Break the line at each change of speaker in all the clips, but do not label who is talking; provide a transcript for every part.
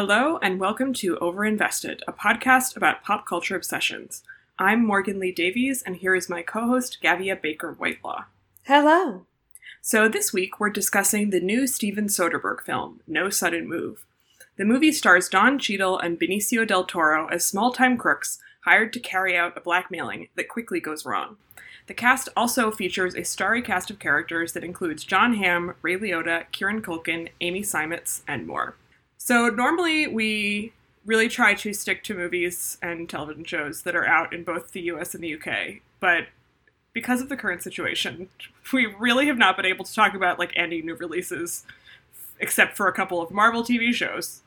Hello, and welcome to Overinvested, a podcast about pop culture obsessions. I'm Morgan Leigh Davies, and here is my co host, Gavia Baker Whitelaw.
Hello.
So, this week we're discussing the new Steven Soderbergh film, No Sudden Move. The movie stars Don Cheadle and Benicio del Toro as small time crooks hired to carry out a blackmailing that quickly goes wrong. The cast also features a starry cast of characters that includes Jon Hamm, Ray Liotta, Kieran Culkin, Amy Seimetz, and more. So normally we really try to stick to movies and television shows that are out in both the US and the UK, but because of the current situation, we really have not been able to talk about like any new releases except for a couple of Marvel TV shows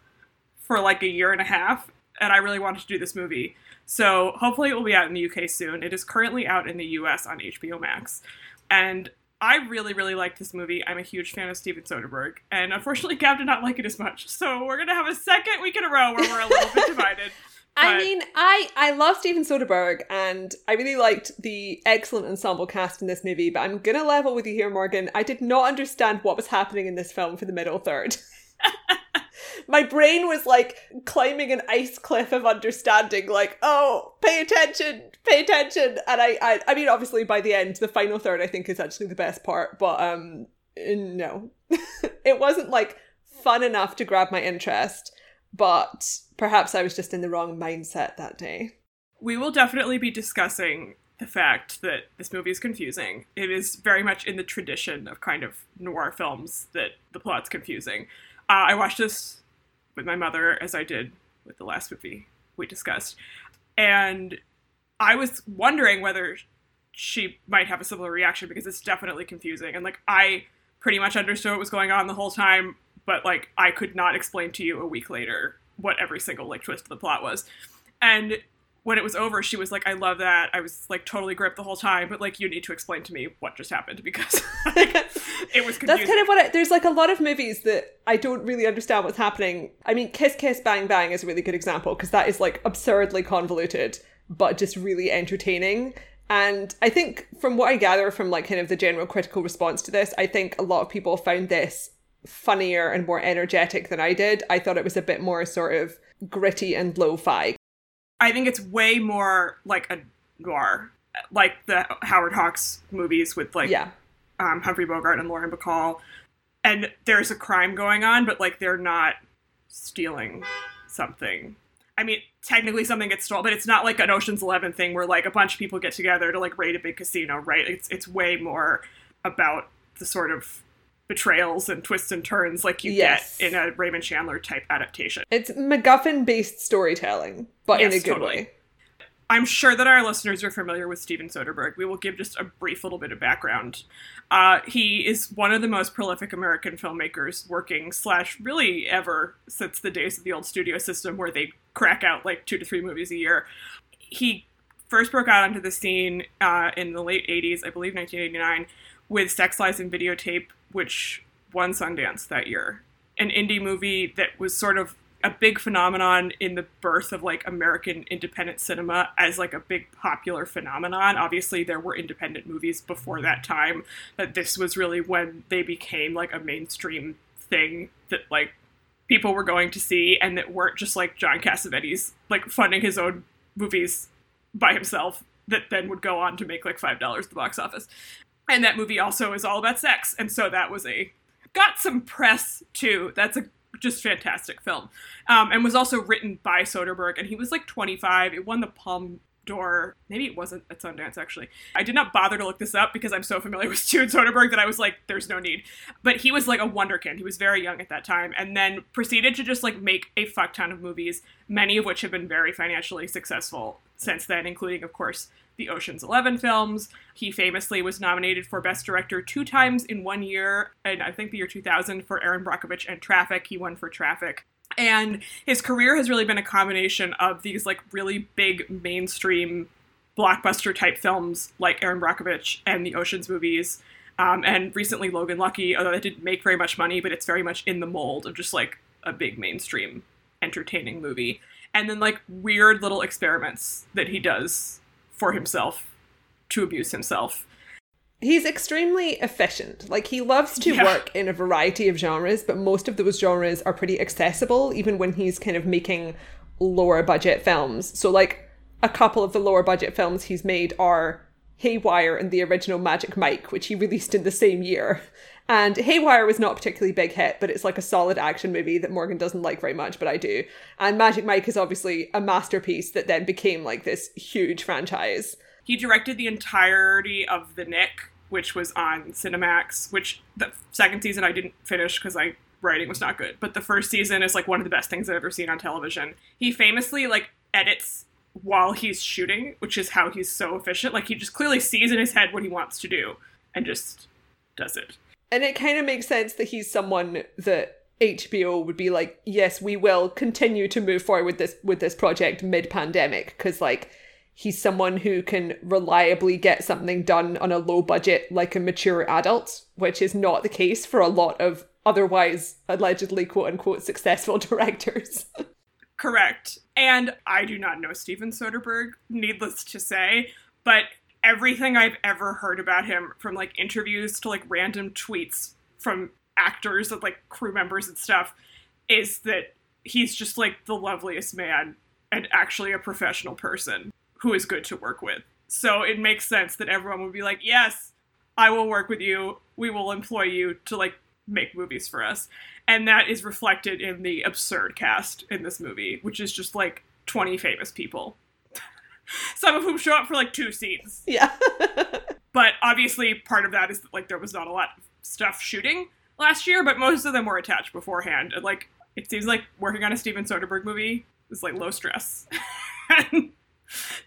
for like a year and a half, and I really wanted to do this movie. So hopefully it will be out in the UK soon. It is currently out in the US on HBO Max. And I really, really like this movie. I'm a huge fan of Steven Soderbergh. And unfortunately, Gab did not like it as much. So we're going to have a second week in a row where we're a little bit divided.
I mean, I I love Steven Soderbergh, and I really liked the excellent ensemble cast in this movie. But I'm gonna level with you here, Morgan. I did not understand what was happening in this film for the middle third. my brain was like climbing an ice cliff of understanding like oh pay attention pay attention and I, I i mean obviously by the end the final third i think is actually the best part but um no it wasn't like fun enough to grab my interest but perhaps i was just in the wrong mindset that day
we will definitely be discussing the fact that this movie is confusing. It is very much in the tradition of kind of noir films that the plot's confusing. Uh, I watched this with my mother, as I did with the last movie we discussed, and I was wondering whether she might have a similar reaction because it's definitely confusing. And like, I pretty much understood what was going on the whole time, but like, I could not explain to you a week later what every single like twist of the plot was. And when it was over, she was like, I love that. I was like totally gripped the whole time, but like, you need to explain to me what just happened because like, it was confusing.
That's kind of what I, there's like a lot of movies that I don't really understand what's happening. I mean, Kiss Kiss Bang Bang is a really good example because that is like absurdly convoluted, but just really entertaining. And I think from what I gather from like kind of the general critical response to this, I think a lot of people found this funnier and more energetic than I did. I thought it was a bit more sort of gritty and lo-fi
I think it's way more like a noir, like the Howard Hawks movies with like
yeah.
Um, Humphrey Bogart and Lauren Bacall. And there's a crime going on, but like they're not stealing something. I mean, technically something gets stolen, but it's not like an Ocean's Eleven thing where like a bunch of people get together to like raid a big casino, right? It's it's way more about the sort of betrayals and twists and turns like you yes. get in a Raymond Chandler type adaptation.
It's MacGuffin based storytelling, but yes, in a good
totally.
way.
I'm sure that our listeners are familiar with Steven Soderbergh. We will give just a brief little bit of background. Uh, he is one of the most prolific American filmmakers working, slash, really ever since the days of the old studio system where they crack out like two to three movies a year. He first broke out onto the scene uh, in the late 80s, I believe 1989, with Sex Lies and Videotape, which won Sundance that year. An indie movie that was sort of a big phenomenon in the birth of like American independent cinema as like a big popular phenomenon. Obviously, there were independent movies before that time, but this was really when they became like a mainstream thing that like people were going to see and that weren't just like John Cassavetes like funding his own movies by himself that then would go on to make like five dollars the box office. And that movie also is all about sex. And so that was a got some press too. That's a just fantastic film. Um, and was also written by Soderbergh. And he was like 25. It won the Palme d'Or. Maybe it wasn't at Sundance, actually. I did not bother to look this up because I'm so familiar with Steven Soderbergh that I was like, there's no need. But he was like a wonderkind. He was very young at that time. And then proceeded to just like make a fuck ton of movies, many of which have been very financially successful since then, including, of course, the Ocean's Eleven films. He famously was nominated for Best Director two times in one year, and I think the year 2000 for Erin Brockovich and Traffic. He won for Traffic. And his career has really been a combination of these like really big mainstream blockbuster type films like Erin Brockovich and the Ocean's movies. Um, and recently Logan Lucky, although it didn't make very much money, but it's very much in the mold of just like a big mainstream entertaining movie. And then like weird little experiments that he does for himself to abuse himself.
He's extremely efficient. Like he loves to
Yeah.
work in a variety of genres, but most of those genres are pretty accessible even when he's kind of making lower budget films. So like a couple of the lower budget films he's made are Haywire and the original Magic Mike, which he released in the same year. And Haywire was not a particularly big hit, but it's like a solid action movie that Morgan doesn't like very much, but I do. And Magic Mike is obviously a masterpiece that then became like this huge franchise.
He directed the entirety of The Knick, which was on Cinemax, which the second season I didn't finish because I writing was not good. But the first season is like one of the best things I've ever seen on television. He famously like edits while he's shooting, which is how he's so efficient. Like he just clearly sees in his head what he wants to do and just does it.
And it kind of makes sense that he's someone that HBO would be like, yes, we will continue to move forward with this with this project mid pandemic because like he's someone who can reliably get something done on a low budget like a mature adult, which is not the case for a lot of otherwise allegedly quote unquote successful directors.
Correct. And I do not know Steven Soderbergh, needless to say, but everything I've ever heard about him, from like interviews to like random tweets from actors and like crew members and stuff, is that he's just like the loveliest man and actually a professional person who is good to work with. So it makes sense that everyone would be like, yes, I will work with you. We will employ you to like make movies for us. And that is reflected in the absurd cast in this movie, which is just like 20 famous people. Some of whom show up for like two scenes.
yeah.
But obviously, part of that is that like there was not a lot of stuff shooting last year, but most of them were attached beforehand. And like it seems like working on a Steven Soderbergh movie is like low stress. and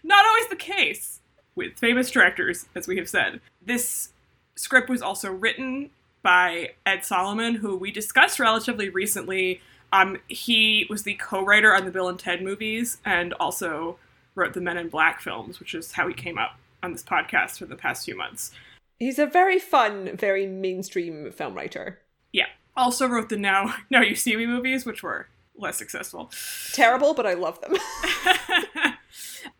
not always the case with famous directors, as we have said. This script was also written by Ed Solomon, who we discussed relatively recently. Um, he was the co-writer on the Bill and Ted movies and also wrote the Men in Black films, which is how he came up on this podcast for the past few months.
He's a very fun, very mainstream film writer.
Yeah. Also wrote the Now Now You See Me movies, which were less successful.
Terrible, but I love them.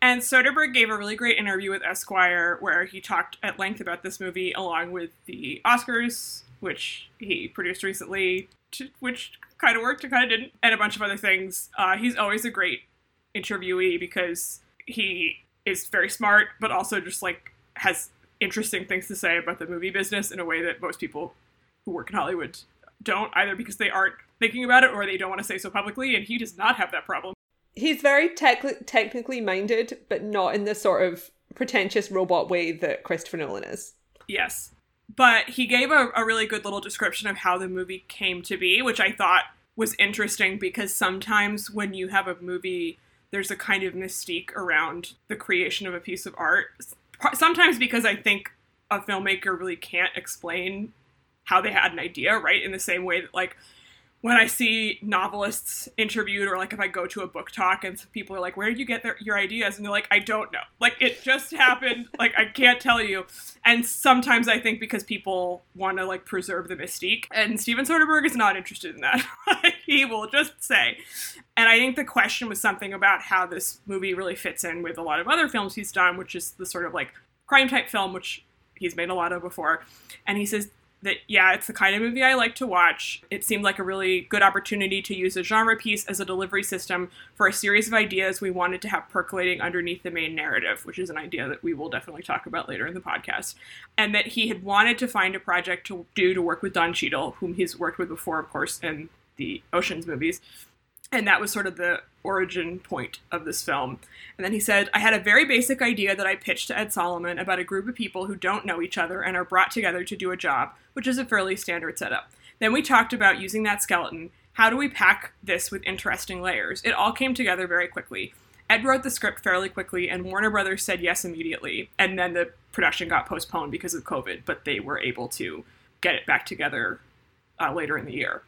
and Soderbergh gave a really great interview with Esquire where he talked at length about this movie along with the Oscars, which he produced recently, which kind of worked and kind of didn't, and a bunch of other things. Uh, he's always a great interviewee because he is very smart, but also just like has interesting things to say about the movie business in a way that most people who work in Hollywood don't, either because they aren't thinking about it or they don't want to say so publicly, and he does not have that problem.
He's very tech- technically minded, but not in the sort of pretentious robot way that Christopher Nolan is.
Yes. But he gave a, a really good little description of how the movie came to be, which I thought was interesting because sometimes when you have a movie, there's a kind of mystique around the creation of a piece of art. Sometimes because I think a filmmaker really can't explain how they had an idea, right? In the same way that, like, when I see novelists interviewed, or like if I go to a book talk and people are like, "Where did you get their, your ideas?" and they're like, "I don't know. Like it just happened. like I can't tell you." And sometimes I think because people want to like preserve the mystique, and Steven Soderbergh is not interested in that. he will just say. And I think the question was something about how this movie really fits in with a lot of other films he's done, which is the sort of like crime type film, which he's made a lot of before. And he says that yeah, it's the kind of movie I like to watch. It seemed like a really good opportunity to use a genre piece as a delivery system for a series of ideas we wanted to have percolating underneath the main narrative, which is an idea that we will definitely talk about later in the podcast. And that he had wanted to find a project to do to work with Don Cheadle, whom he's worked with before, of course, in the Oceans movies. And that was sort of the origin point of this film. And then he said, I had a very basic idea that I pitched to Ed Solomon about a group of people who don't know each other and are brought together to do a job, which is a fairly standard setup. Then we talked about using that skeleton. How do we pack this with interesting layers? It all came together very quickly. Ed wrote the script fairly quickly, and Warner Brothers said yes immediately. And then the production got postponed because of COVID, but they were able to get it back together uh, later in the year.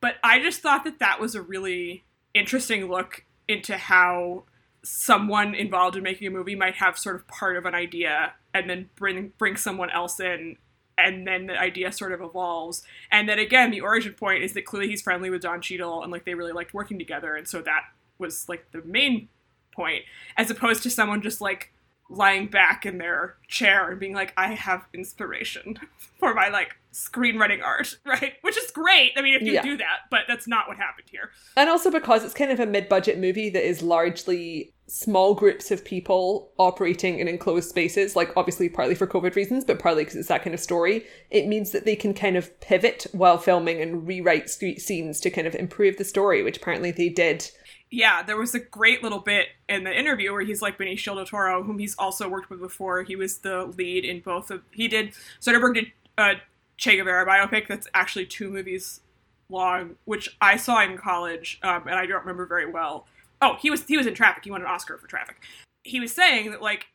But I just thought that that was a really interesting look into how someone involved in making a movie might have sort of part of an idea and then bring bring someone else in and then the idea sort of evolves. And then again the origin point is that clearly he's friendly with Don Cheadle and like they really liked working together and so that was like the main point as opposed to someone just like lying back in their chair and being like, I have inspiration for my like screenwriting art, right? Which is great. I mean, if you
Yeah.
do that, but that's not what happened here.
And also because it's kind of a mid budget movie that is largely small groups of people operating in enclosed spaces, like obviously partly for COVID reasons, but partly because it's that kind of story, it means that they can kind of pivot while filming and rewrite sc- scenes to kind of improve the story, which apparently they did.
Yeah, there was a great little bit in the interview where he's like Benicio del Toro, whom he's also worked with before. He was the lead in both of. He did Soderbergh did a Che Guevara biopic that's actually two movies long, which I saw in college, um, and I don't remember very well. Oh, he was he was in Traffic. He won an Oscar for Traffic. He was saying that like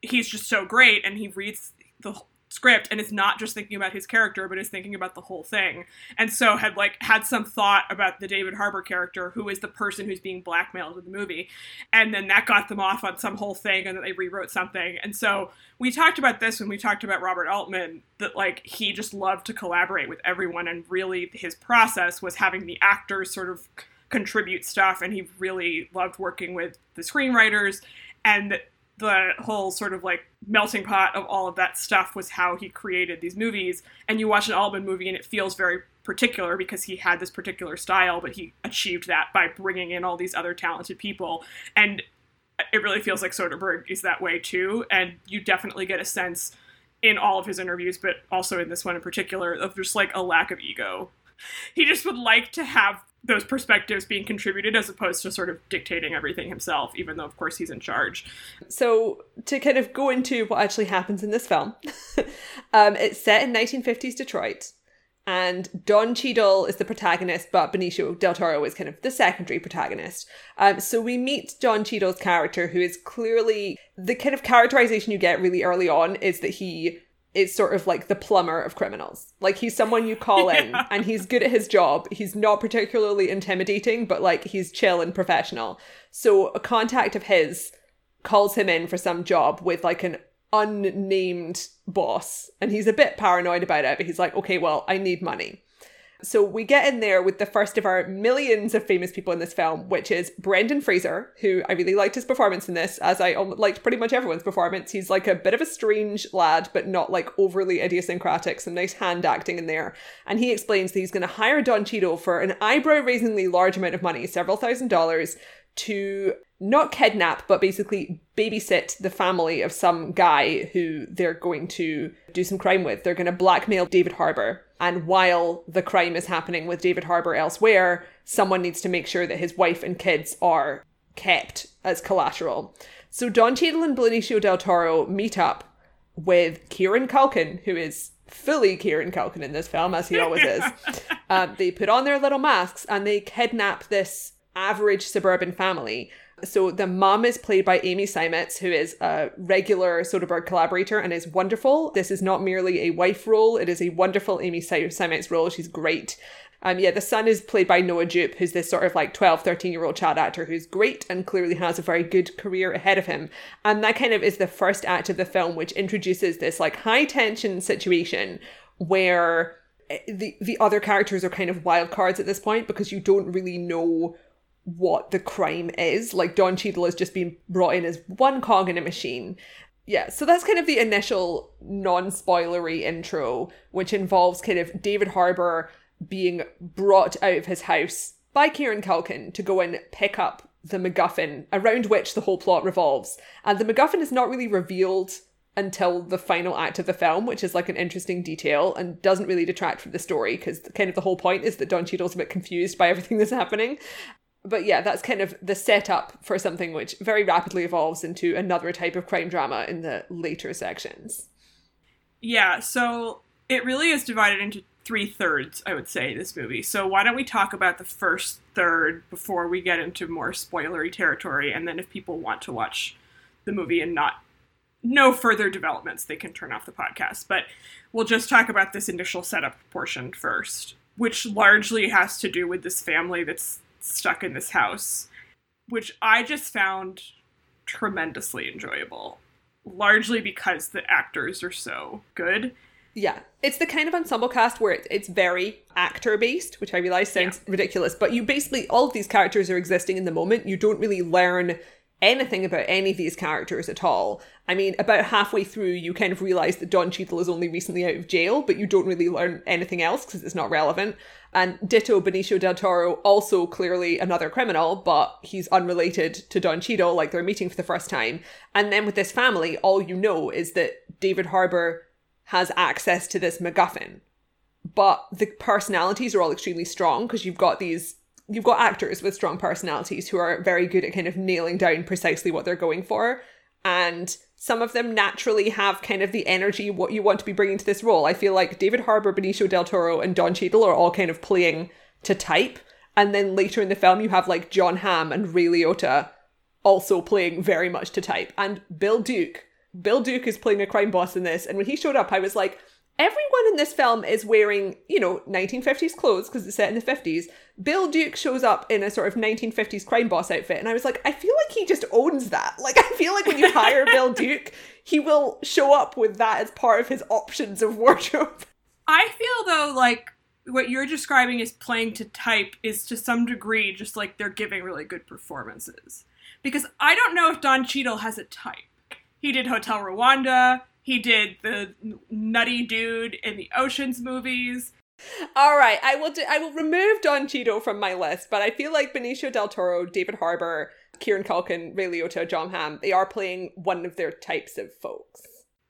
he's just so great, and he reads the script and is not just thinking about his character, but is thinking about the whole thing. And so had like had some thought about the David Harbour character, who is the person who's being blackmailed in the movie, and then that got them off on some whole thing, and then they rewrote something. And so we talked about this when we talked about Robert Altman, that like he just loved to collaborate with everyone, and really his process was having the actors sort of contribute stuff, and he really loved working with the screenwriters, and the whole sort of like melting pot of all of that stuff was how he created these movies. And you watch an Altman movie and it feels very particular because he had this particular style, but he achieved that by bringing in all these other talented people. And it really feels like Soderbergh is that way too. And you definitely get a sense in all of his interviews, but also in this one in particular, of just like a lack of ego. He just would like to have those perspectives being contributed as opposed to sort of dictating everything himself, even though, of course, he's in charge.
So, to kind of go into what actually happens in this film, um, it's set in 1950s Detroit, and Don Cheadle is the protagonist, but Benicio del Toro is kind of the secondary protagonist. Um, so, we meet Don Cheadle's character, who is clearly the kind of characterization you get really early on is that he is sort of like the plumber of criminals. Like he's someone you call in
Yeah.
and he's good at his job. He's not particularly intimidating, but like he's chill and professional. So a contact of his calls him in for some job with like an unnamed boss and he's a bit paranoid about it, but he's like, okay, well, I need money. So we get in there with the first of our millions of famous people in this film, which is Brendan Fraser, who I really liked his performance in this, as I liked pretty much everyone's performance. He's like a bit of a strange lad, but not like overly idiosyncratic. Some nice hand acting in there. And he explains that he's going to hire Don Cheadle for an eyebrow-raisingly large amount of money, several thousand dollars, to not kidnap, but basically babysit the family of some guy who they're going to do some crime with. They're going to blackmail David Harbour. And while the crime is happening with David Harbour elsewhere, someone needs to make sure that his wife and kids are kept as collateral. So Don Cheadle and Benicio del Toro meet up with Kieran Culkin, who is fully Kieran Culkin in this film, as he always is. Um, they put on their little masks and they kidnap this average suburban family. So the mom is played by Amy Seimetz, who is a regular Soderbergh collaborator and is wonderful. This is not merely a wife role; it is a wonderful Amy Seimetz role. She's great. Um, yeah, the son is played by Noah Jupe, who's this sort of like 12, 13 year old child actor who's great and clearly has a very good career ahead of him. And that kind of is the first act of the film, which introduces this like high tension situation where eh, the the other characters are kind of wild cards at this point because you don't really know what the crime is. Like Don Cheadle has just been brought in as one cog in a machine. Yeah, so that's kind of the initial non-spoilery intro, which involves kind of David Harbour being brought out of his house by Kieran Culkin to go and pick up the MacGuffin around which the whole plot revolves. And the MacGuffin is not really revealed until the final act of the film, which is like an interesting detail and doesn't really detract from the story because kind of the whole point is that Don Cheadle's a bit confused by everything that's happening. But yeah, that's kind of the setup for something which very rapidly evolves into another type of crime drama in the later sections.
Yeah, so it really is divided into three thirds, I would say, this movie. So why don't we talk about the first third before we get into more spoilery territory, and then if people want to watch the movie and not no further developments, they can turn off the podcast. But we'll just talk about this initial setup portion first, which largely has to do with this family that's stuck in this house, which I just found tremendously enjoyable, largely because the actors are so good.
Yeah, it's the kind of ensemble cast where it, it's very actor based, which I realize sounds ridiculous, but you basically, all of these characters are existing in the moment. You don't really learn anything about any of these characters at all. I mean, about halfway through, you kind of realize that Don Cheadle is only recently out of jail, but you don't really learn anything else because it's not relevant. And ditto Benicio del Toro, also clearly another criminal, but he's unrelated to Don Cheadle, like they're meeting for the first time. And then with this family, all you know is that David Harbour has access to this MacGuffin. But the personalities are all extremely strong because you've got these you've got actors with strong personalities who are very good at kind of nailing down precisely what they're going for and some of them naturally have kind of the energy what you want to be bringing to this role. I feel like David Harbour, Benicio del Toro, and Don Cheadle are all kind of playing to type, and then later in the film you have like Jon Hamm and Ray Liotta also playing very much to type, and Bill Duke. Bill Duke is playing a crime boss in this, and when he showed up, I was like, everyone in this film is wearing, you know, 1950s clothes because it's set in the 50s. Bill Duke shows up in a sort of 1950s crime boss outfit, and I was like, I feel like he just owns that. Like, I feel like when you hire Bill Duke, he will show up with that as part of his options of wardrobe.
I feel though like what you're describing as playing to type is to some degree just like they're giving really good performances. Because I don't know if Don Cheadle has a type. He did Hotel Rwanda. He did the nutty dude in the Oceans movies.
All right, I will. Do, I will remove Don Cheadle from my list, but I feel like Benicio del Toro, David Harbour, Kieran Culkin, Ray Liotta, Jon Hamm, they are playing one of their types of folks.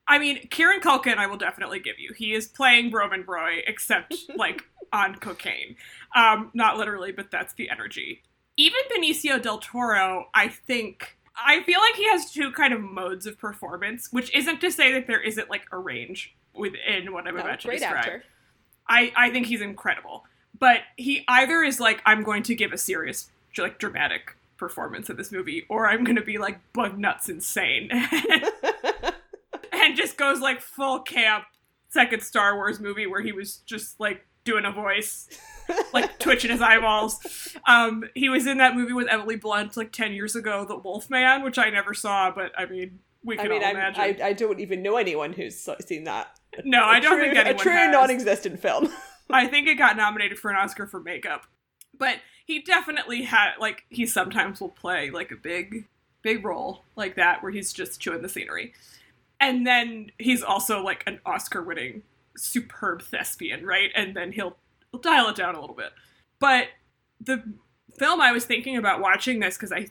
I mean, Kieran Culkin, I will definitely give you. He is playing Roman Roy, except like on cocaine. Um, not literally, but that's the energy. Even Benicio del Toro, I think I feel like he has two kind of modes of performance, which isn't to say that there isn't like a range within what I'm no, about to describe. Actor. I I think he's incredible, but he either is like I'm going to give a serious like dramatic performance in this movie, or I'm going to be like bug nuts insane, and just goes like full camp second Star Wars movie where he was just like doing a voice like twitching his eyeballs. Um, he was in that movie with Emily Blunt like ten years ago, The Wolf Man, which I never saw, but I mean, we can I mean, all imagine.
I, I don't even know anyone who's seen that.
No, I don't true, think anyone
a true
has.
non-existent film.
I think it got nominated for an Oscar for makeup, but he definitely had like he sometimes will play like a big, big role like that where he's just chewing the scenery, and then he's also like an Oscar-winning superb thespian, right? And then he'll we'll dial it down a little bit. But the film I was thinking about watching this because I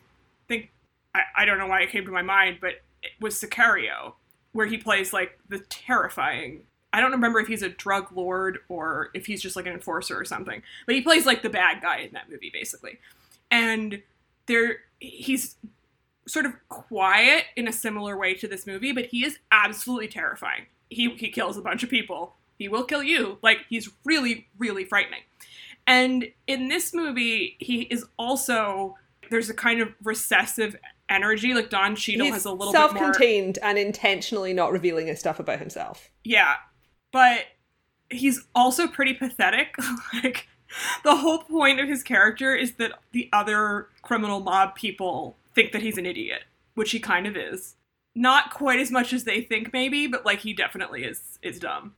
think I, I don't know why it came to my mind, but it was Sicario, where he plays like the terrifying. I don't remember if he's a drug lord or if he's just like an enforcer or something, but he plays like the bad guy in that movie basically. And there, he's sort of quiet in a similar way to this movie, but he is absolutely terrifying. He he kills a bunch of people he will kill you. Like he's really, really frightening. And in this movie, he is also there's a kind of recessive energy. Like Don Cheadle
he's
has a little bit of
self-contained and intentionally not revealing his stuff about himself.
Yeah, but he's also pretty pathetic. like the whole point of his character is that the other criminal mob people think that he's an idiot, which he kind of is. Not quite as much as they think, maybe, but like he definitely is is dumb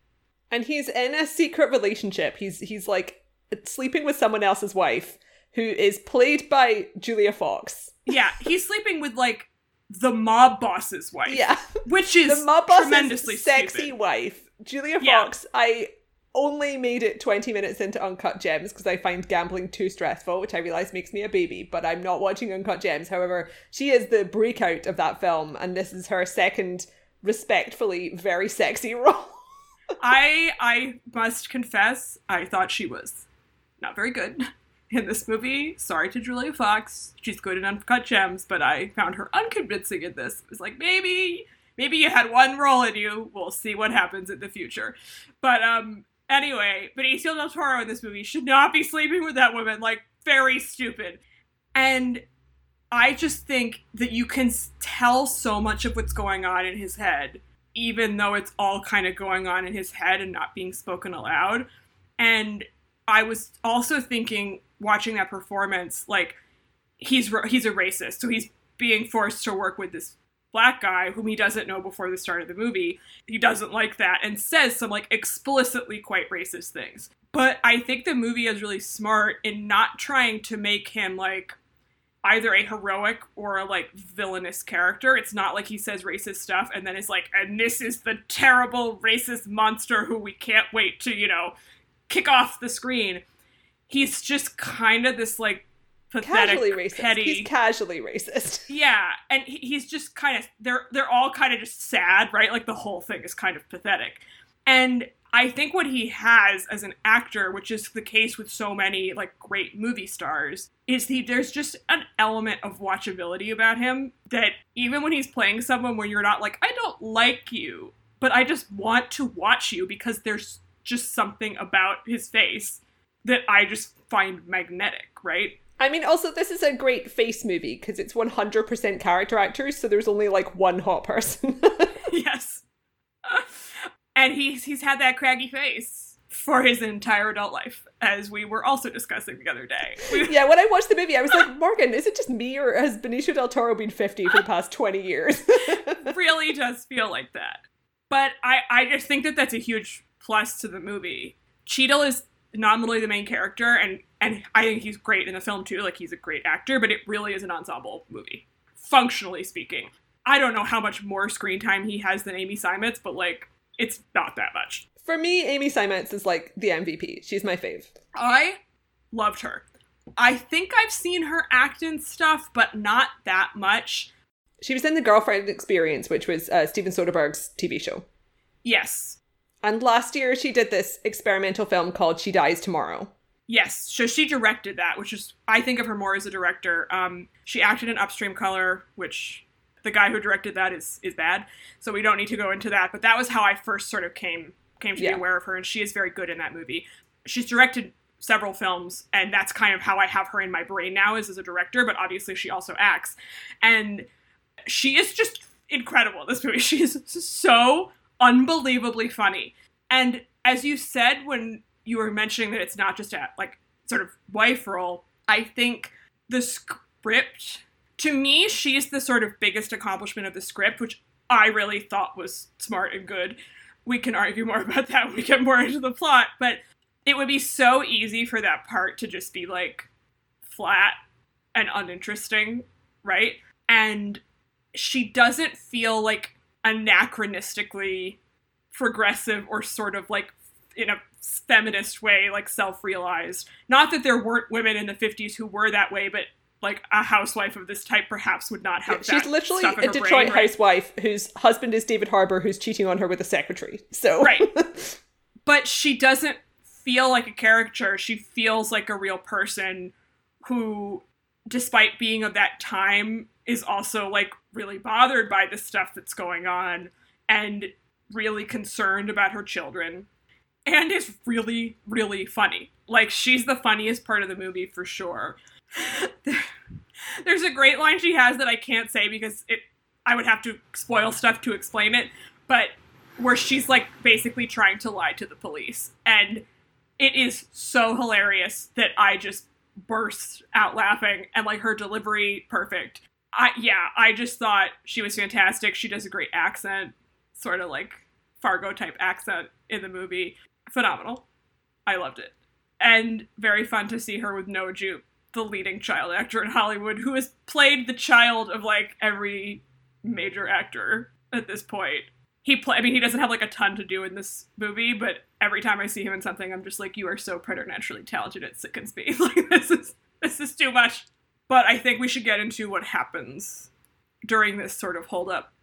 and he's in a secret relationship. He's he's like sleeping with someone else's wife, who is played by Julia Fox.
Yeah, he's sleeping with like the mob boss's wife.
Yeah,
which is the mob boss's tremendously
sexy
stupid.
wife. Julia Fox. Yeah. I only made it 20 minutes into Uncut Gems because I find gambling too stressful, which I realize makes me a baby, but I'm not watching Uncut Gems. However, she is the breakout of that film, and this is her second respectfully very sexy role.
I I must confess, I thought she was not very good in this movie. Sorry to Julia Fox. She's good in Uncut Gems, but I found her unconvincing in this. It was like maybe maybe you had one role in you. We'll see what happens in the future. But um anyway, Benicio del Toro in this movie should not be sleeping with that woman. Like very stupid. And I just think that you can tell so much of what's going on in his head even though it's all kind of going on in his head and not being spoken aloud. And I was also thinking, watching that performance, like he's he's a racist, so he's being forced to work with this black guy whom he doesn't know before the start of the movie. He doesn't like that and says some like explicitly quite racist things. But I think the movie is really smart in not trying to make him like either a heroic or a like villainous character. It's not like he says racist stuff and then is like, and this is the terrible racist monster who we can't wait to, you know, kick off the screen. He's just kind of this like pathetic,
casually racist.
petty.
He's casually racist.
Yeah, and he's just kind of they're they're all kind of just sad, right? Like the whole thing is kind of pathetic. And I think what he has as an actor, which is the case with so many like great movie stars, is he there's just an element of watchability about him that even when he's playing someone where you're not like I don't like you, but I just want to watch you because there's just something about his face that I just find magnetic, right?
I mean, also, this is a great face movie because it's 100% character actors, so there's only like one hot person.
yes. And he's he's had that craggy face for his entire adult life, as we were also discussing the other day.
Yeah, when I watched the movie, I was like, Morgan, is it just me or has Benicio del Toro been 50 for the past 20 years?
really does feel like that. But I, I just think that that's a huge plus to the movie. Cheadle is nominally the main character, and, and I think he's great in the film too. Like, he's a great actor, but it really is an ensemble movie, functionally speaking. I don't know how much more screen time he has than Amy Seimetz, but like, it's not that much.
For me, Amy Seimetz is like the MVP. She's my fave.
I loved her. I think I've seen her act in stuff, but not that much.
She was in The Girlfriend Experience, which was uh, Steven Soderbergh's TV show.
Yes.
And last year, she did this experimental film called She Dies Tomorrow.
Yes. So she directed that, which is, I think of her more as a director. Um, she acted in Upstream Color, which the guy who directed that is is bad. So we don't need to go into that. But that was how I first sort of came came to
Yeah.
be aware of her, and she is very good in that movie. She's directed several films, and that's kind of how I have her in my brain now is as a director. But obviously, she also acts, and she is just incredible in this movie. She is so unbelievably funny. And as you said when you were mentioning that it's not just a like sort of wife role, I think the script to me, she's the sort of biggest accomplishment of the script, which I really thought was smart and good. We can argue more about that when we get more into the plot, but it would be so easy for that part to just be like flat and uninteresting, right? And she doesn't feel like anachronistically progressive or sort of like in a feminist way, like self realized. Not that there weren't women in the 50s who were that way, but like a housewife of this type perhaps would not have
She's
that
literally a Detroit
brain, right?
housewife whose husband is David Harbour, who's cheating on her with a secretary. So
Right. but she doesn't feel like a caricature. She feels like a real person who, despite being of that time, is also like really bothered by the stuff that's going on and really concerned about her children and is really, really funny. Like, she's the funniest part of the movie for sure. There's a great line she has that I can't say because it I would have to spoil stuff to explain it, but where she's like basically trying to lie to the police and it is so hilarious that I just burst out laughing and like her delivery perfect. I yeah, I just thought she was fantastic. She does a great accent, sort of like Fargo type accent in the movie. Phenomenal. I loved it. And very fun to see her with Noah Jupe, the leading child actor in Hollywood, who has played the child of like every major actor at this point. He play I mean he doesn't have like a ton to do in this movie, but every time I see him in something I'm just like you are so preternaturally talented it sickens me. Like this is this is too much. But I think we should get into what happens during this sort of hold up.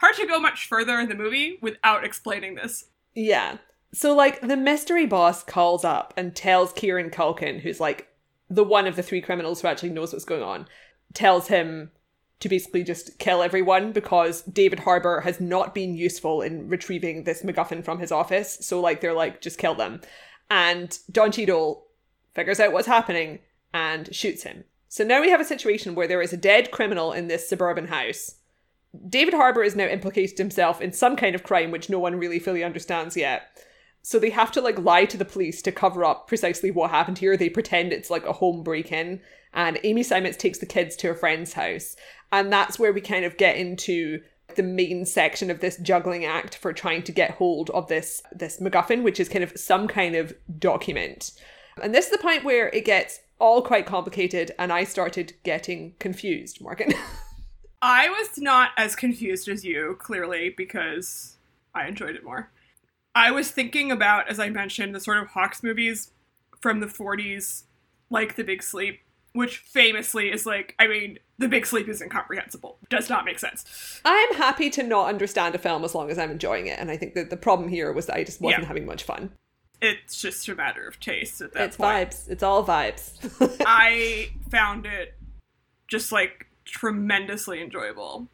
Hard to go much further in the movie without explaining this.
Yeah. So like the mystery boss calls up and tells Kieran Culkin, who's like the one of the three criminals who actually knows what's going on, tells him to basically just kill everyone because David Harbour has not been useful in retrieving this MacGuffin from his office. So like they're like, just kill them. And Don Cheadle figures out what's happening and shoots him. So now we have a situation where there is a dead criminal in this suburban house. David Harbour is now implicated himself in some kind of crime which no one really fully understands yet. So they have to like lie to the police to cover up precisely what happened here. They pretend it's like a home break-in and Amy Seimetz takes the kids to a friend's house. And that's where we kind of get into the main section of this juggling act for trying to get hold of this this MacGuffin, which is kind of some kind of document. And this is the point where it gets all quite complicated, and I started getting confused, Morgan.
I was not as confused as you, clearly, because I enjoyed it more. I was thinking about, as I mentioned, the sort of Hawks movies from the 40s, like The Big Sleep, which famously is like, I mean, The Big Sleep is incomprehensible. Does not make sense.
I'm happy to not understand a film as long as I'm enjoying it, and I think that the problem here was that I just wasn't
Yeah.
having much fun.
It's just a matter of taste at that
It's
point.
vibes. It's all vibes.
I found it just like tremendously enjoyable.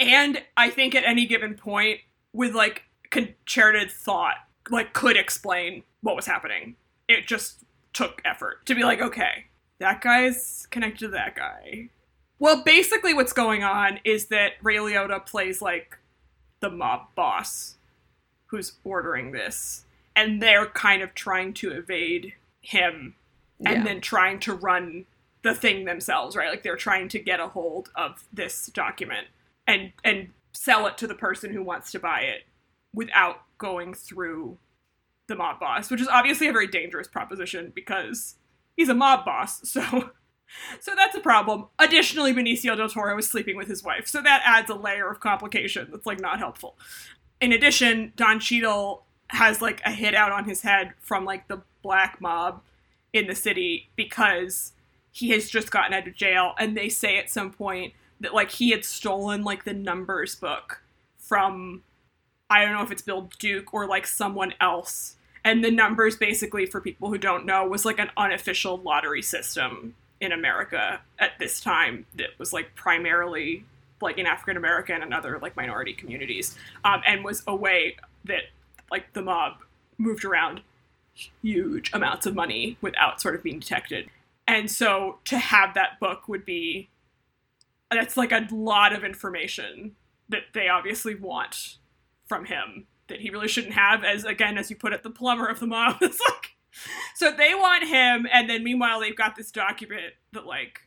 And I think at any given point, with like concerted thought, like could explain what was happening. It just took effort to be like, okay, that guy's connected to that guy. Well, basically, what's going on is that Ray Liotta plays like the mob boss who's ordering this, and they're kind of trying to evade him and
Yeah.
then trying to run the thing themselves, right? Like they're trying to get a hold of this document and and sell it to the person who wants to buy it without going through the mob boss, which is obviously a very dangerous proposition because he's a mob boss. So so that's a problem. Additionally, Benicio del Toro is sleeping with his wife, so that adds a layer of complication that's like not helpful. In addition, Don Cheadle has like a hit out on his head from like the black mob in the city because he has just gotten out of jail and they say at some point that like he had stolen like the numbers book from I don't know if it's Bill Duke or like someone else. And the numbers basically for people who don't know was like an unofficial lottery system in America at this time that was like primarily like in African American and other like minority communities. Um, and was a way that like the mob moved around huge amounts of money without sort of being detected. And so to have that book would be that's like a lot of information that they obviously want from him that he really shouldn't have as again as you put it the plumber of the mob. It's like so they want him and then meanwhile they've got this document that like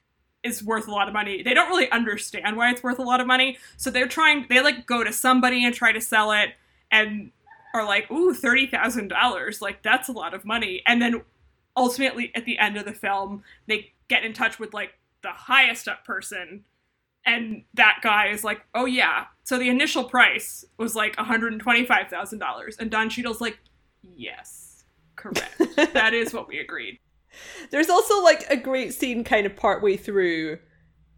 is worth a lot of money. They don't really understand why it's worth a lot of money so they're trying they like go to somebody and try to sell it and are like ooh $30000 like that's a lot of money. And then ultimately at the end of the film they get in touch with like the highest up person and that guy is like oh yeah. So the initial price was like $125000 and don Cheadle's like yes correct. That is what we agreed.
There's also like a great scene kind of partway through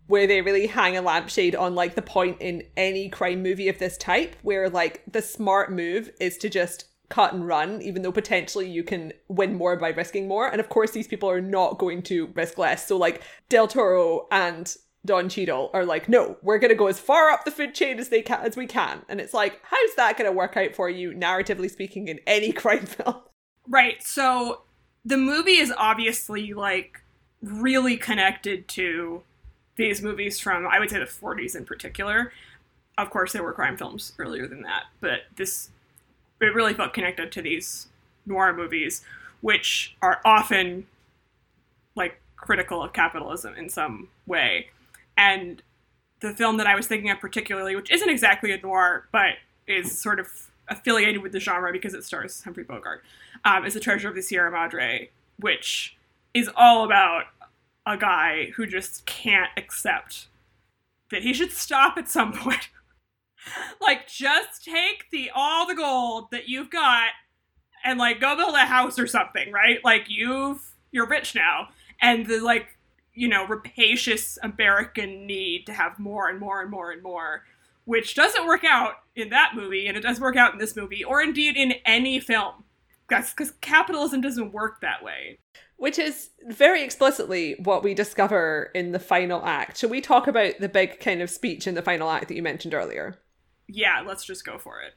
where they really hang a lampshade on like the point in any crime movie of this type where like the smart move is to just cut and run even though potentially you can win more by risking more. And of course these people are not going to risk less. So like Del Toro and Don Cheadle are like no we're going to go as far up the food chain as they can as we can and it's like how's that going to work out for you narratively speaking in any crime film
Right. So the movie is obviously like really connected to these movies from I would say the 40s in particular. Of course, there were crime films earlier than that, but this it really felt connected to these noir movies, which are often like critical of capitalism in some way. And the film that I was thinking of particularly, which isn't exactly a noir, but is sort of affiliated with the genre because it stars Humphrey Bogart, um, is The Treasure of the Sierra Madre, which is all about a guy who just can't accept that he should stop at some point. like, just take the all the gold that you've got and like go build a house or something, right? Like you've you're rich now, and the like you know rapacious American need to have more and more and more and more, which doesn't work out in that movie, and it does work out in this movie, or indeed in any film. That's because capitalism doesn't work that way.
Which is very explicitly what we discover in the final act. Shall we talk about the big kind of speech in the final act that you mentioned earlier?
Yeah, let's just go for it.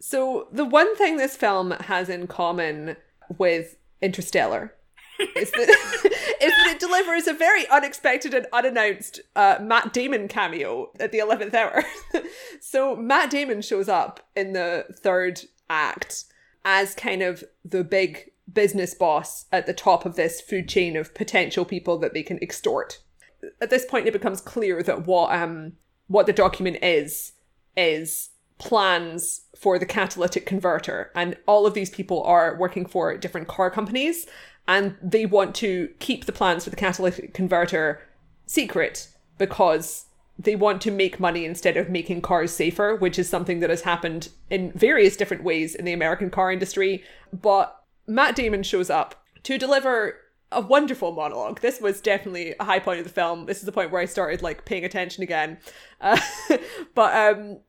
So, the one thing this film has in common with Interstellar is that, is that it delivers a very unexpected and unannounced uh, Matt Damon cameo at the 11th hour. so, Matt Damon shows up in the third act as kind of the big business boss at the top of this food chain of potential people that they can extort. At this point, it becomes clear that what um what the document is is plans for the catalytic converter, and all of these people are working for different car companies, and they want to keep the plans for the catalytic converter secret because they want to make money instead of making cars safer, which is something that has happened in various different ways in the American car industry. But Matt Damon shows up to deliver a wonderful monologue. This was definitely a high point of the film. This is the point where I started like paying attention again. Uh, but um,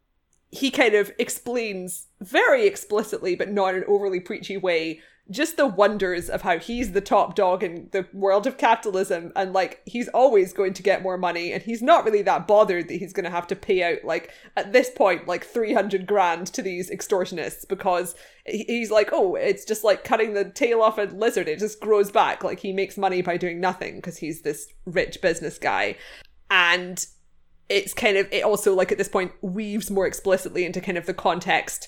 he kind of explains very explicitly, but not in an overly preachy way, just the wonders of how he's the top dog in the world of capitalism and like he's always going to get more money and he's not really that bothered that he's going to have to pay out like at this point like 300 grand to these extortionists because he's like oh it's just like cutting the tail off a lizard it just grows back. Like he makes money by doing nothing because he's this rich business guy. And it's kind of it also like at this point weaves more explicitly into kind of the context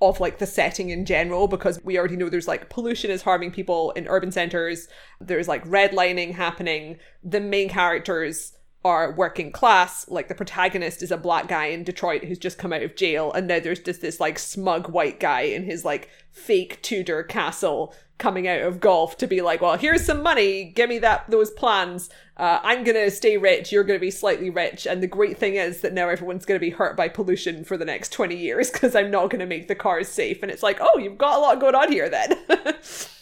of like the setting in general because we already know there's like pollution is harming people in urban centers there's like redlining happening the main characters are working class like the protagonist is a black guy in detroit who's just come out of jail and now there's just this like smug white guy in his like fake tudor castle coming out of golf to be like, well, here's some money, give me that those plans. Uh, I'm gonna stay rich, you're gonna be slightly rich, and the great thing is that now everyone's gonna be hurt by pollution for the next 20 years because I'm not gonna make the cars safe. And it's like, oh, you've got a lot going on here then.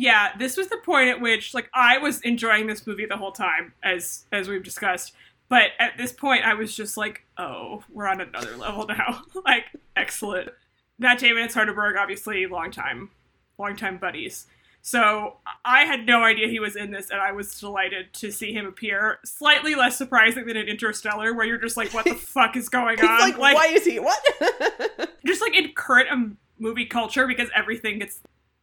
yeah, this was the point at which like I was enjoying this movie the whole time, as as we've discussed. But at this point, I was just like, oh, we're on another level now. like, excellent. Matt Damon and Soderbergh, obviously, long time long time buddies. So I had no idea he was in this, and I was delighted to see him appear. Slightly less surprising than in Interstellar, where you're just like, "What the fuck is going on?"
Like, like, why is he? What?
just like in current um, movie culture, because everything gets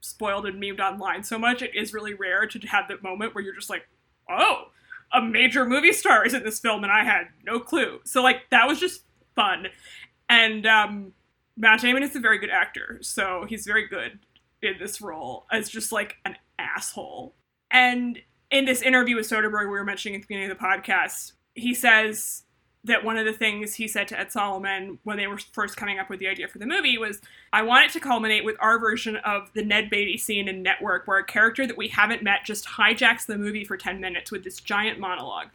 spoiled and memed online so much, it is really rare to have that moment where you're just like, "Oh, a major movie star is in this film," and I had no clue. So like that was just fun, and um, Matt Damon is a very good actor, so he's very good in this role as just like an asshole. And in this interview with Soderbergh, we were mentioning at the beginning of the podcast, he says that one of the things he said to Ed Solomon when they were first coming up with the idea for the movie was, I want it to culminate with our version of the Ned Beatty scene in Network, where a character that we haven't met just hijacks the movie for 10 minutes with this giant monologue.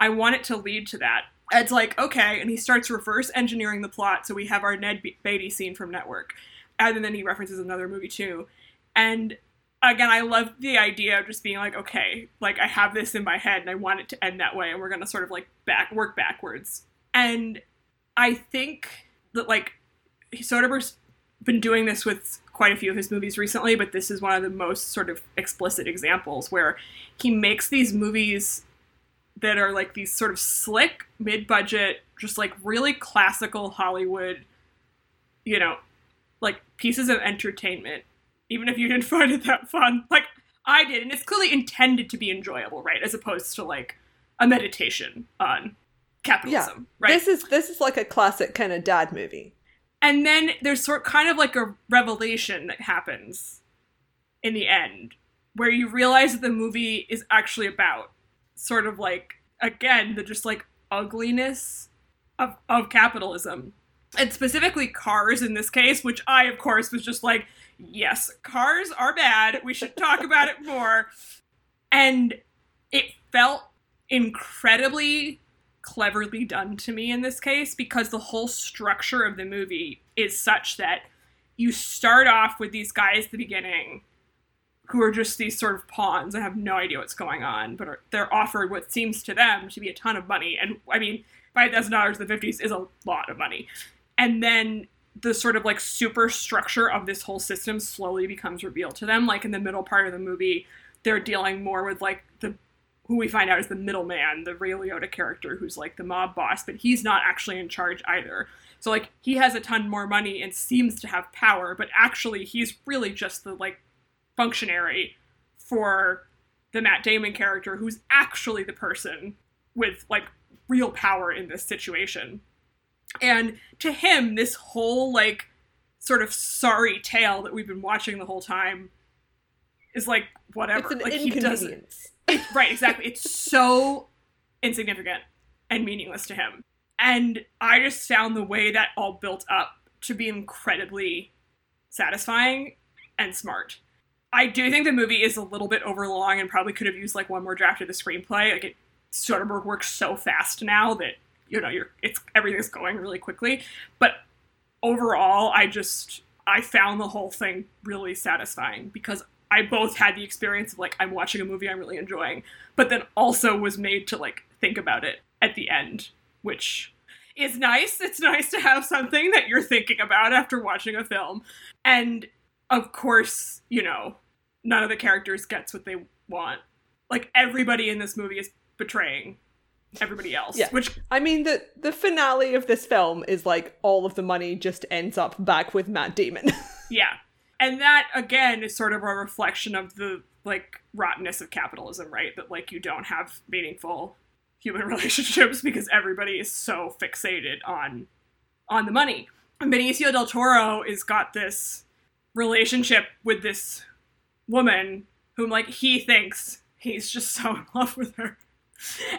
I want it to lead to that. Ed's like, okay, and he starts reverse engineering the plot, so we have our Ned Beatty scene from Network and then he references another movie too. And again, I love the idea of just being like, okay, like I have this in my head and I want it to end that way, and we're gonna sort of like back work backwards. And I think that like Soderbergh's been doing this with quite a few of his movies recently, but this is one of the most sort of explicit examples where he makes these movies that are like these sort of slick, mid-budget, just like really classical Hollywood, you know, like pieces of entertainment, even if you didn't find it that fun. Like I did, and it's clearly intended to be enjoyable, right? As opposed to like a meditation on capitalism, yeah. right?
This is this is like a classic kind of dad movie.
And then there's sort kind of like a revelation that happens in the end where you realize that the movie is actually about sort of like again the just like ugliness of of capitalism and specifically cars in this case, which I, of course, was just like, yes, cars are bad. We should talk about it more. And it felt incredibly cleverly done to me in this case because the whole structure of the movie is such that you start off with these guys at the beginning who are just these sort of pawns and have no idea what's going on, but are, they're offered what seems to them to be a ton of money. And I mean, five thousand dollars in the fifties is a lot of money and then the sort of like super structure of this whole system slowly becomes revealed to them. Like in the middle part of the movie they're dealing more with like the who we find out is the middleman the ray liotta character who's like the mob boss but he's not actually in charge either. So like he has a ton more money and seems to have power but actually he's really just the like functionary for the matt damon character who's actually the person with like real power in this situation and to him, this whole like sort of sorry tale that we've been watching the whole time is like whatever.
It's
like
he doesn't.
It, right, exactly. It's so insignificant and meaningless to him. And I just found the way that all built up to be incredibly satisfying and smart. I do think the movie is a little bit overlong and probably could have used like one more draft of the screenplay. Like it Soderbergh works so fast now that you know you're it's everything's going really quickly. But overall, I just I found the whole thing really satisfying because I both had the experience of like I'm watching a movie I'm really enjoying, but then also was made to like think about it at the end, which is nice. It's nice to have something that you're thinking about after watching a film. And of course, you know, none of the characters gets what they want. Like everybody in this movie is betraying everybody else.
Yeah.
Which
I mean, the the finale of this film is like all of the money just ends up back with Matt Damon.
yeah. And that again is sort of a reflection of the like rottenness of capitalism, right? That like you don't have meaningful human relationships because everybody is so fixated on on the money. And Benicio del Toro is got this relationship with this woman whom like he thinks he's just so in love with her.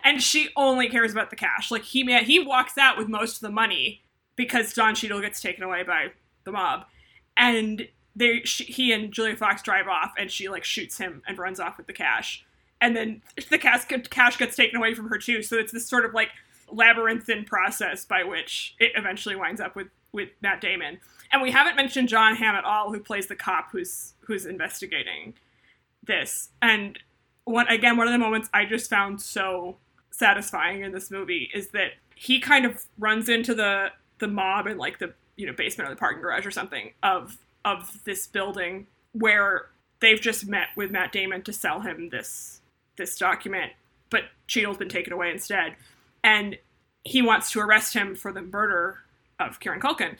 And she only cares about the cash. Like he he walks out with most of the money because Don Cheadle gets taken away by the mob. And they she, he and Julia Fox drive off and she like shoots him and runs off with the cash. And then the cash, cash gets taken away from her too. So it's this sort of like labyrinthine process by which it eventually winds up with with Matt Damon. And we haven't mentioned Jon Hamm at all, who plays the cop who's who's investigating this. And one again, one of the moments I just found so satisfying in this movie is that he kind of runs into the the mob in like the you know basement or the parking garage or something of of this building where they've just met with Matt Damon to sell him this this document, but Cheadle's been taken away instead, and he wants to arrest him for the murder of Kieran Culkin,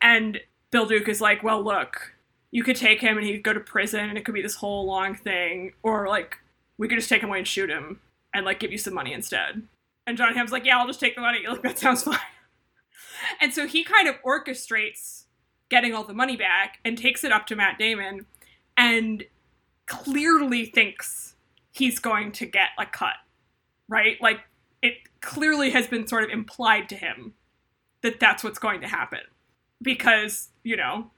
and Bill Duke is like, well, look, you could take him and he could go to prison and it could be this whole long thing, or like we could just take him away and shoot him and like give you some money instead. And Jon Hamm's like, yeah, I'll just take the money. Like that sounds fine. and so he kind of orchestrates getting all the money back and takes it up to Matt Damon and clearly thinks he's going to get a cut, right? Like it clearly has been sort of implied to him that that's what's going to happen because you know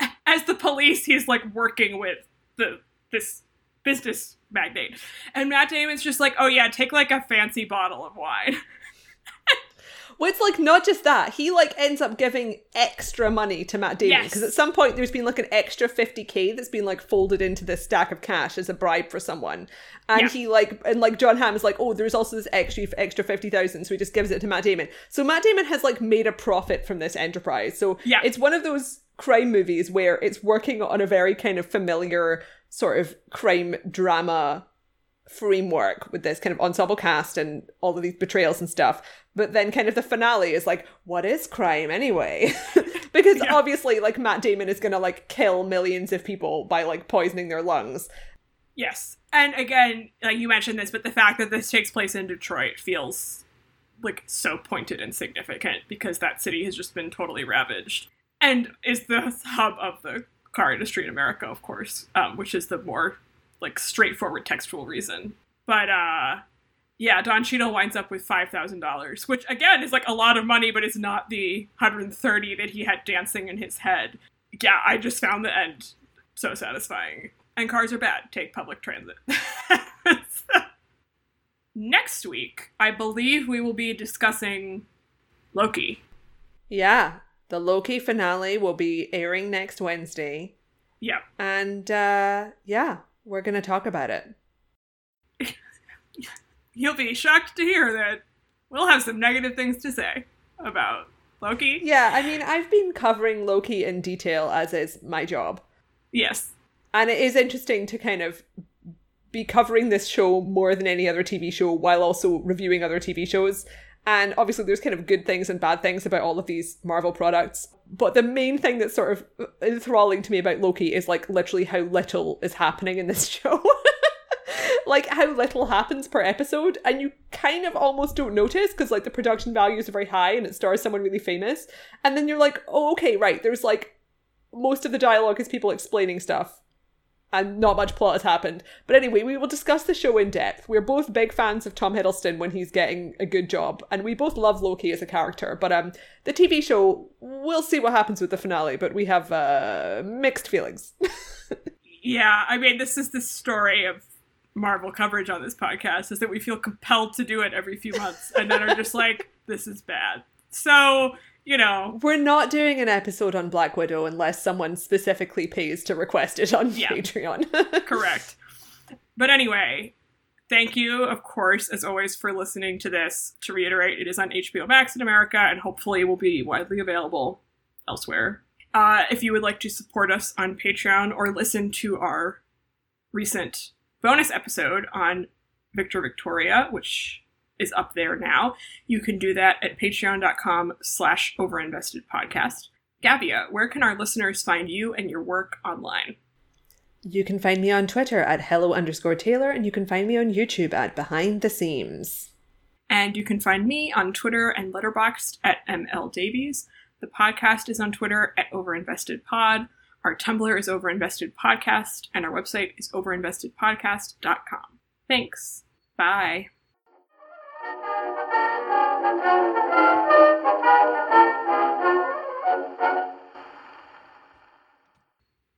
as the police he's like working with the this business magnate and matt damon's just like oh yeah take like a fancy bottle of wine
Well, it's like not just that. He like ends up giving extra money to Matt Damon
Yes.
because at some point there's been like an extra 50k that's been like folded into this stack of cash as a bribe for someone. And
Yeah.
he like and like Jon Hamm is like, "Oh, there's also this extra extra 50,000." So he just gives it to Matt Damon. So Matt Damon has like made a profit from this enterprise. So
Yeah.
it's one of those crime movies where it's working on a very kind of familiar sort of crime drama framework with this kind of ensemble cast and all of these betrayals and stuff. But then kind of the finale is like, what is crime anyway? because
Yeah.
obviously like Matt Damon is gonna like kill millions of people by like poisoning their lungs.
yes and again like you mentioned this but the fact that this takes place in detroit feels like so pointed and significant because that city has just been totally ravaged and is the hub of the car industry in america of course um, which is the more like straightforward textual reason. But uh yeah don Cheadle winds up with $5000 which again is like a lot of money but it's not the 130 that he had dancing in his head. Yeah i just found the end so satisfying. And cars are bad. Take public transit. Next week i believe we will be discussing loki.
Yeah. The Loki finale will be airing next Wednesday.
yeah
And uh yeah, we're gonna talk about it.
you'll be shocked to hear that we'll have some negative things to say about loki
Yeah, I mean I've been covering Loki in detail as is my job.
yes
And it is interesting to kind of be covering this show more than any other TV show while also reviewing other TV shows. And obviously, there's kind of good things and bad things about all of these Marvel products. But the main thing that's sort of enthralling to me about Loki is like literally how little is happening in this show. like how little happens per episode. And you kind of almost don't notice because like the production values are very high and it stars someone really famous. And then you're like, oh, okay, right. There's like most of the dialogue is people explaining stuff and not much plot has happened. But anyway, we will discuss the show in depth. We're both big fans of Tom Hiddleston when he's getting a good job, and we both love Loki as a character. But um, the TV show, we'll see what happens with the finale. But we have uh, mixed feelings.
Yeah, I mean, this is the story of Marvel coverage on this podcast is that we feel compelled to do it every few months and then are just like, this is bad. So, you know.
We're not doing an episode on Black Widow unless someone specifically pays to request it on
Yeah.
Patreon.
Correct. But anyway, thank you, of course, as always, for listening to this. To reiterate, it is on HBO Max in America and hopefully will be widely available elsewhere. Uh, if you would like to support us on Patreon or listen to our recent bonus episode on Victor Victoria, which is up there now, you can do that at patreon.com slash overinvestedpodcast. Gavia, where can our listeners find you and your work online?
you can find me on Twitter at hello underscore Taylor, and you can find me on YouTube at Behind the Seams.
And you can find me on Twitter and Letterboxd at ML Davies. The podcast is on Twitter at OverinvestedPod. Our Tumblr is OverinvestedPodcast, and our website is overinvestedpodcast.com. Thanks. Bye.